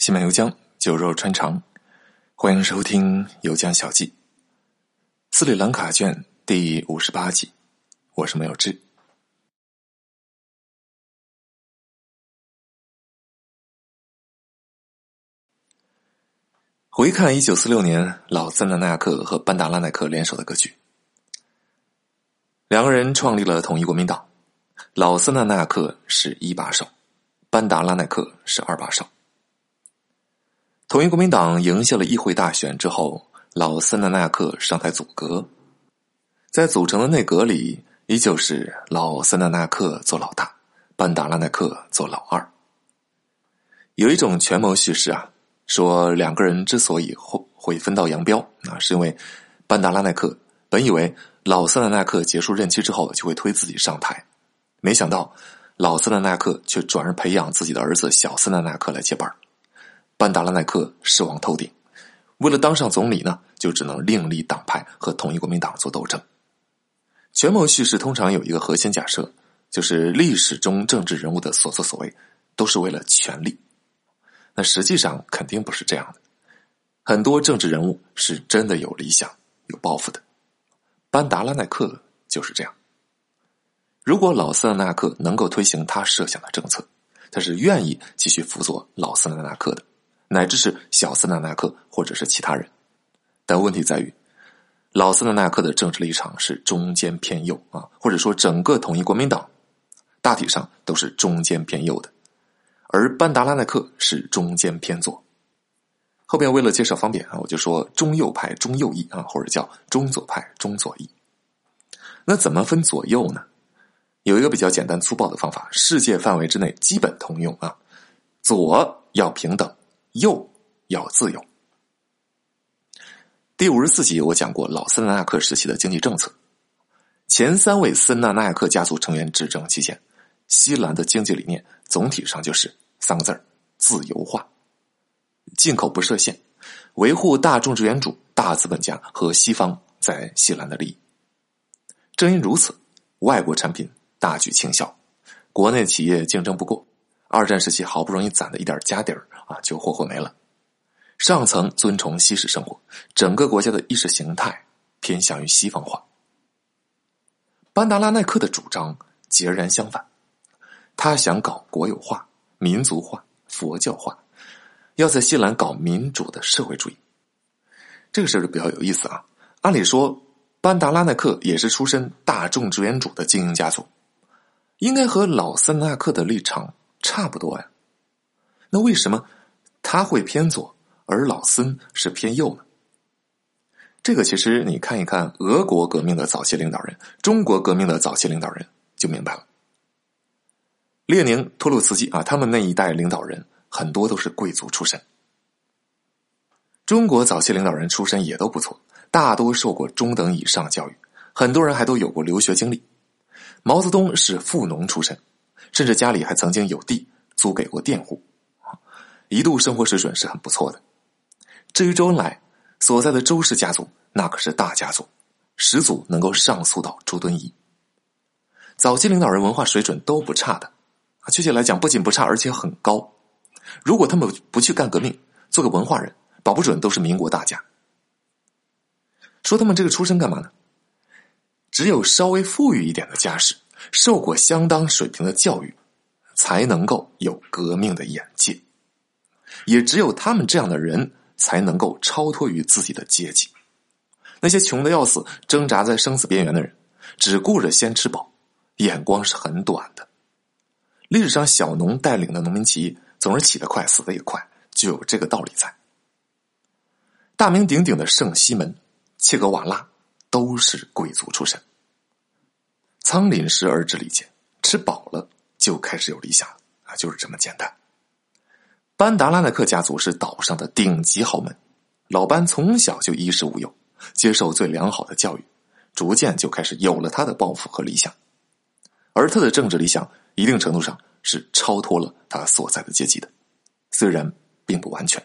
西满油江酒肉穿肠，欢迎收听《油江小记》斯里兰卡卷第五十八集。我是没有志。回看一九四六年老森纳纳克和班达拉奈克联手的歌剧，两个人创立了统一国民党。老森纳纳克是一把手，班达拉奈克是二把手。统一国民党赢下了议会大选之后，老森纳纳克上台组阁，在组成的内阁里，依旧是老森纳纳克做老大，班达拉奈克做老二。有一种权谋叙事啊。说两个人之所以会会分道扬镳啊，是因为班达拉奈克本以为老斯纳纳克结束任期之后就会推自己上台，没想到老斯纳纳克却转而培养自己的儿子小斯纳纳克来接班班达拉奈克失望透顶，为了当上总理呢，就只能另立党派和统一国民党做斗争。权谋叙事通常有一个核心假设，就是历史中政治人物的所作所为都是为了权力。那实际上肯定不是这样的，很多政治人物是真的有理想、有抱负的。班达拉奈克就是这样。如果老斯纳纳克能够推行他设想的政策，他是愿意继续辅佐老斯纳纳克的，乃至是小斯纳纳克或者是其他人。但问题在于，老斯纳纳克的政治立场是中间偏右啊，或者说整个统一国民党大体上都是中间偏右的。而班达拉奈克是中间偏左，后边为了介绍方便啊，我就说中右派中右翼啊，或者叫中左派中左翼。那怎么分左右呢？有一个比较简单粗暴的方法，世界范围之内基本通用啊。左要平等，又要自由。第五十四集我讲过老森纳纳克时期的经济政策，前三位森纳纳克家族成员执政期间，西兰的经济理念总体上就是。三个字儿：自由化，进口不设限，维护大种植园主、大资本家和西方在西兰的利益。正因如此，外国产品大举倾销，国内企业竞争不过。二战时期好不容易攒的一点家底儿啊，就霍霍没了。上层尊崇西式生活，整个国家的意识形态偏向于西方化。班达拉奈克的主张截然相反，他想搞国有化。民族化、佛教化，要在西兰搞民主的社会主义，这个事儿就比较有意思啊。按理说，班达拉奈克也是出身大众植园主的精英家族，应该和老森纳克的立场差不多呀。那为什么他会偏左，而老孙是偏右呢？这个其实你看一看俄国革命的早期领导人、中国革命的早期领导人就明白了。列宁、托洛茨基啊，他们那一代领导人很多都是贵族出身。中国早期领导人出身也都不错，大多受过中等以上教育，很多人还都有过留学经历。毛泽东是富农出身，甚至家里还曾经有地租给过佃户，一度生活水准是很不错的。至于周恩来所在的周氏家族，那可是大家族，始祖能够上溯到朱敦颐。早期领导人文化水准都不差的。啊，确切来讲，不仅不差，而且很高。如果他们不去干革命，做个文化人，保不准都是民国大家。说他们这个出身干嘛呢？只有稍微富裕一点的家世，受过相当水平的教育，才能够有革命的眼界。也只有他们这样的人，才能够超脱于自己的阶级。那些穷的要死、挣扎在生死边缘的人，只顾着先吃饱，眼光是很短的。历史上，小农带领的农民起义总是起得快，死的也快，就有这个道理在。大名鼎鼎的圣西门、切格瓦拉都是贵族出身。仓廪实而知礼节，吃饱了就开始有理想啊，就是这么简单。班达拉奈克家族是岛上的顶级豪门，老班从小就衣食无忧，接受最良好的教育，逐渐就开始有了他的抱负和理想，而他的政治理想。一定程度上是超脱了他所在的阶级的，虽然并不完全。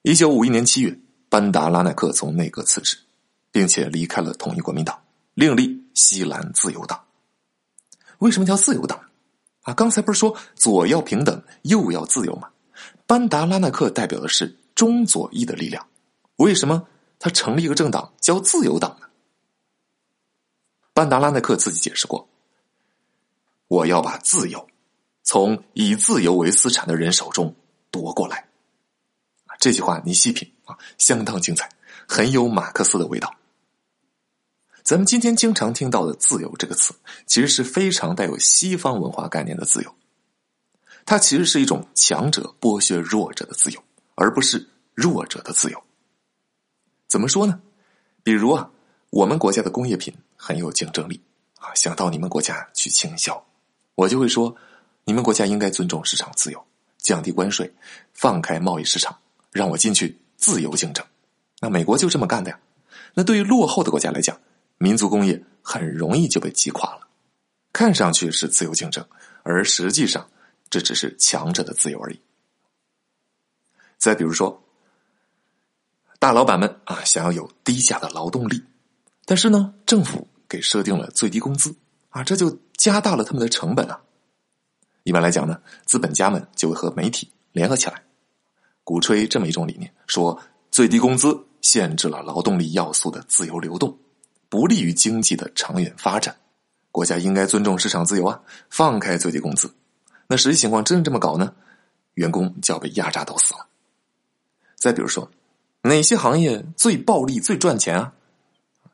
一九五一年七月，班达拉奈克从内阁辞职，并且离开了统一国民党，另立西兰自由党。为什么叫自由党？啊，刚才不是说左要平等，右要自由吗？班达拉纳克代表的是中左翼的力量，为什么他成立一个政党叫自由党呢？班达拉纳克自己解释过：“我要把自由从以自由为资产的人手中夺过来。”这句话你细品啊，相当精彩，很有马克思的味道。咱们今天经常听到的“自由”这个词，其实是非常带有西方文化概念的自由。它其实是一种强者剥削弱者的自由，而不是弱者的自由。怎么说呢？比如啊，我们国家的工业品很有竞争力啊，想到你们国家去倾销，我就会说，你们国家应该尊重市场自由，降低关税，放开贸易市场，让我进去自由竞争。那美国就这么干的呀。那对于落后的国家来讲，民族工业很容易就被击垮了，看上去是自由竞争，而实际上这只是强者的自由而已。再比如说，大老板们啊，想要有低价的劳动力，但是呢，政府给设定了最低工资啊，这就加大了他们的成本啊。一般来讲呢，资本家们就会和媒体联合起来，鼓吹这么一种理念：说最低工资限制了劳动力要素的自由流动。不利于经济的长远发展，国家应该尊重市场自由啊，放开最低工资。那实际情况真的这么搞呢？员工就要被压榨到死了。再比如说，哪些行业最暴利、最赚钱啊？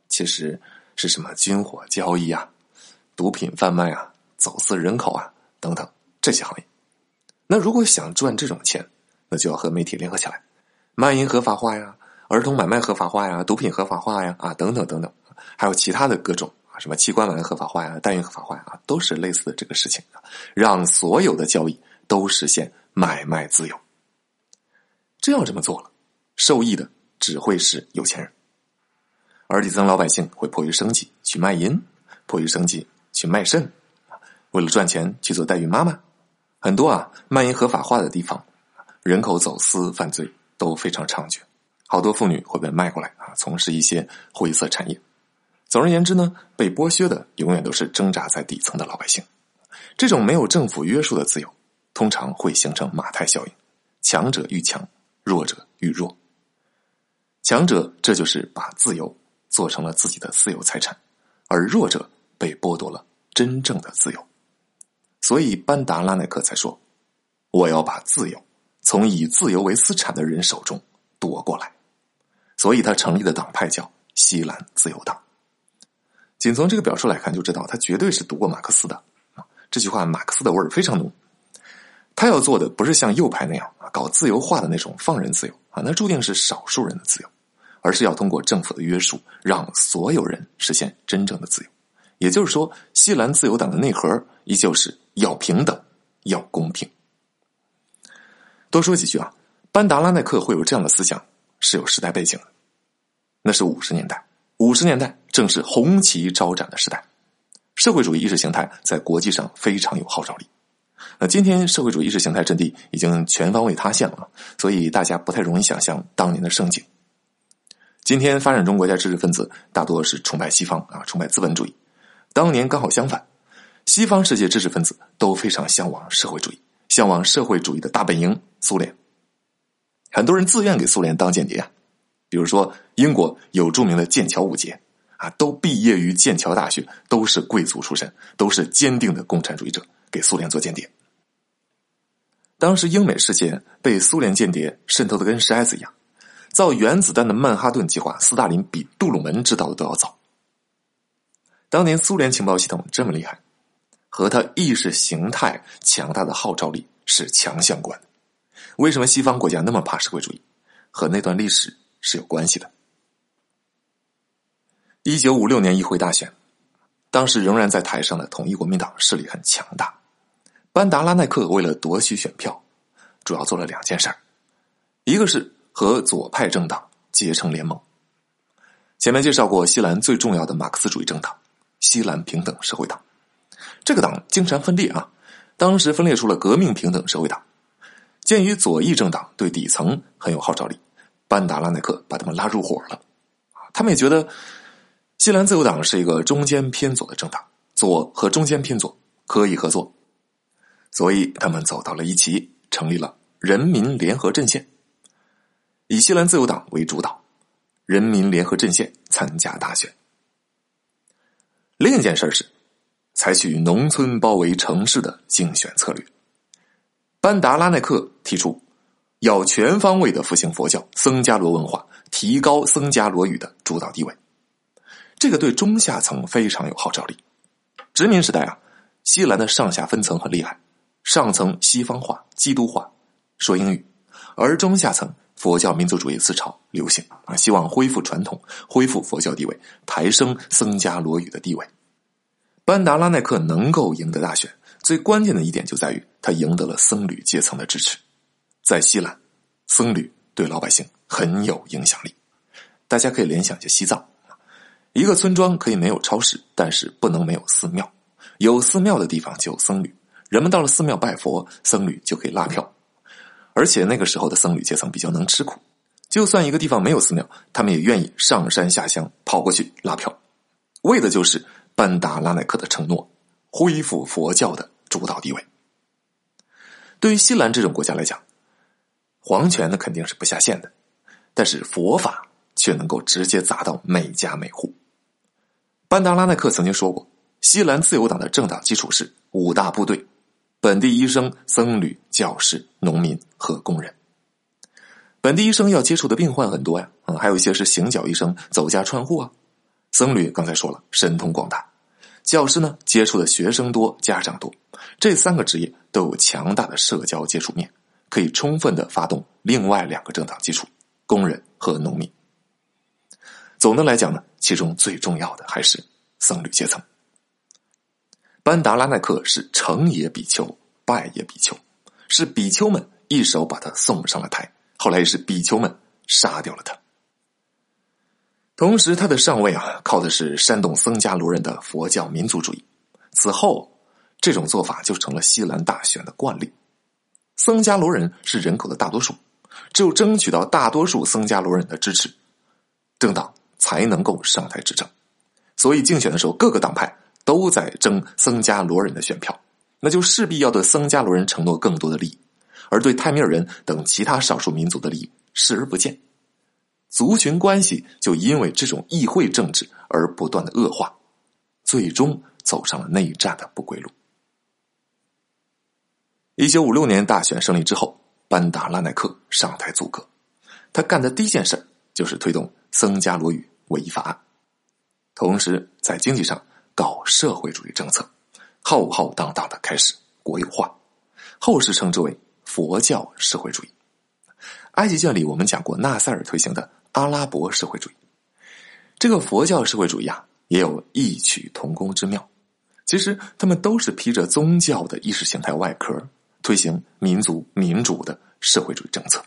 其实是什么军火交易啊、毒品贩卖啊、走私人口啊等等这些行业。那如果想赚这种钱，那就要和媒体联合起来，卖淫合法化呀，儿童买卖合法化呀，毒品合法化呀，啊等等等等。还有其他的各种啊，什么器官买卖合法化呀、代孕合法化呀，都是类似的这个事情啊，让所有的交易都实现买卖自由。这样这么做了，受益的只会是有钱人，而底层老百姓会迫于生计去卖淫，迫于生计去卖肾，为了赚钱去做代孕妈妈。很多啊，卖淫合法化的地方，人口走私犯罪都非常猖獗，好多妇女会被卖过来啊，从事一些灰色产业。总而言之呢，被剥削的永远都是挣扎在底层的老百姓。这种没有政府约束的自由，通常会形成马太效应：强者愈强，弱者愈弱。强者这就是把自由做成了自己的私有财产，而弱者被剥夺了真正的自由。所以班达拉奈克才说：“我要把自由从以自由为资产的人手中夺过来。”所以他成立的党派叫西兰自由党。仅从这个表述来看，就知道他绝对是读过马克思的。这句话马克思的味儿非常浓。他要做的不是像右派那样，搞自由化的那种放任自由啊，那注定是少数人的自由，而是要通过政府的约束，让所有人实现真正的自由。也就是说，西兰自由党的内核依旧是要平等、要公平。多说几句啊，班达拉奈克会有这样的思想，是有时代背景的，那是五十年代。五十年代正是红旗招展的时代，社会主义意识形态在国际上非常有号召力。那今天社会主义意识形态阵地已经全方位塌陷了，所以大家不太容易想象当年的盛景。今天发展中国家知识分子大多是崇拜西方啊，崇拜资本主义。当年刚好相反，西方世界知识分子都非常向往社会主义，向往社会主义的大本营苏联。很多人自愿给苏联当间谍啊。比如说，英国有著名的剑桥五杰，啊，都毕业于剑桥大学，都是贵族出身，都是坚定的共产主义者，给苏联做间谍。当时英美世界被苏联间谍渗透的跟筛子一样，造原子弹的曼哈顿计划，斯大林比杜鲁门知道的都要早。当年苏联情报系统这么厉害，和他意识形态强大的号召力是强相关的。为什么西方国家那么怕社会主义？和那段历史。是有关系的。一九五六年议会大选，当时仍然在台上的统一国民党势力很强大。班达拉奈克为了夺取选票，主要做了两件事儿：一个是和左派政党结成联盟。前面介绍过，西兰最重要的马克思主义政党——西兰平等社会党。这个党经常分裂啊，当时分裂出了革命平等社会党。鉴于左翼政党对底层很有号召力。班达拉奈克把他们拉入伙了，他们也觉得西兰自由党是一个中间偏左的政党，左和中间偏左可以合作。所以他们走到了一起，成立了人民联合阵线，以西兰自由党为主导，人民联合阵线参加大选。另一件事是，采取农村包围城市的竞选策略。班达拉奈克提出，要全方位的复兴佛教僧伽罗文化，提高僧伽罗语的主导地位。这个对中下层非常有号召力。殖民时代啊，西兰的上下分层很厉害，上层西方化、基督化，说英语，而中下层佛教民族主义思潮流行啊，希望恢复传统，恢复佛教地位，抬升僧伽罗语的地位。班达拉奈克能够赢得大选，最关键的一点就在于他赢得了僧侣阶层的支持。在西兰，僧侣对老百姓很有影响力。大家可以联想一下西藏，一个村庄可以没有超市，但是不能没有寺庙。有寺庙的地方就有僧侣，人们到了寺庙拜佛，僧侣就可以拉票。而且那个时候的僧侣阶层比较能吃苦，就算一个地方没有寺庙，他们也愿意上山下乡跑过去拉票，为的就是。班达拉奈克的承诺，恢复佛教的主导地位。对于西兰这种国家来讲，皇权呢肯定是不下线的，但是佛法却能够直接砸到每家每户。班达拉奈克曾经说过，西兰自由党的政党基础是五大部队：本地医生、僧侣、教师、农民和工人。本地医生要接触的病患很多呀，嗯，还有一些是行脚医生，走家串户啊。僧侣刚才说了，神通广大；教师呢，接触的学生多，家长多。这三个职业都有强大的社交接触面，可以充分的发动另外两个政党基础——工人和农民。总的来讲呢，其中最重要的还是僧侣阶层。班达拉奈克是成也比丘，败也比丘，是比丘们一手把他送上了台，后来也是比丘们杀掉了他。同时，他的上位啊，靠的是煽动僧伽罗人的佛教民族主义。此后，这种做法就成了西兰大选的惯例。僧伽罗人是人口的大多数，只有争取到大多数僧伽罗人的支持，政党才能够上台执政。所以，竞选的时候，各个党派都在争僧伽罗人的选票，那就势必要对僧伽罗人承诺更多的利益，而对泰米尔人等其他少数民族的利益视而不见。族群关系就因为这种议会政治而不断的恶化，最终走上了内战的不归路。一九五六年大选胜利之后，班达拉奈克上台组阁，他干的第一件事就是推动僧伽罗语唯一法案，同时在经济上搞社会主义政策，浩浩荡荡的开始国有化，后世称之为佛教社会主义。埃及卷里我们讲过纳赛尔推行的。阿拉伯社会主义，这个佛教社会主义啊，也有异曲同工之妙。其实他们都是披着宗教的意识形态外壳，推行民族民主的社会主义政策。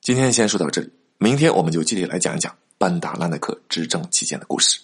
今天先说到这里，明天我们就具体来讲一讲班达拉奈克执政期间的故事。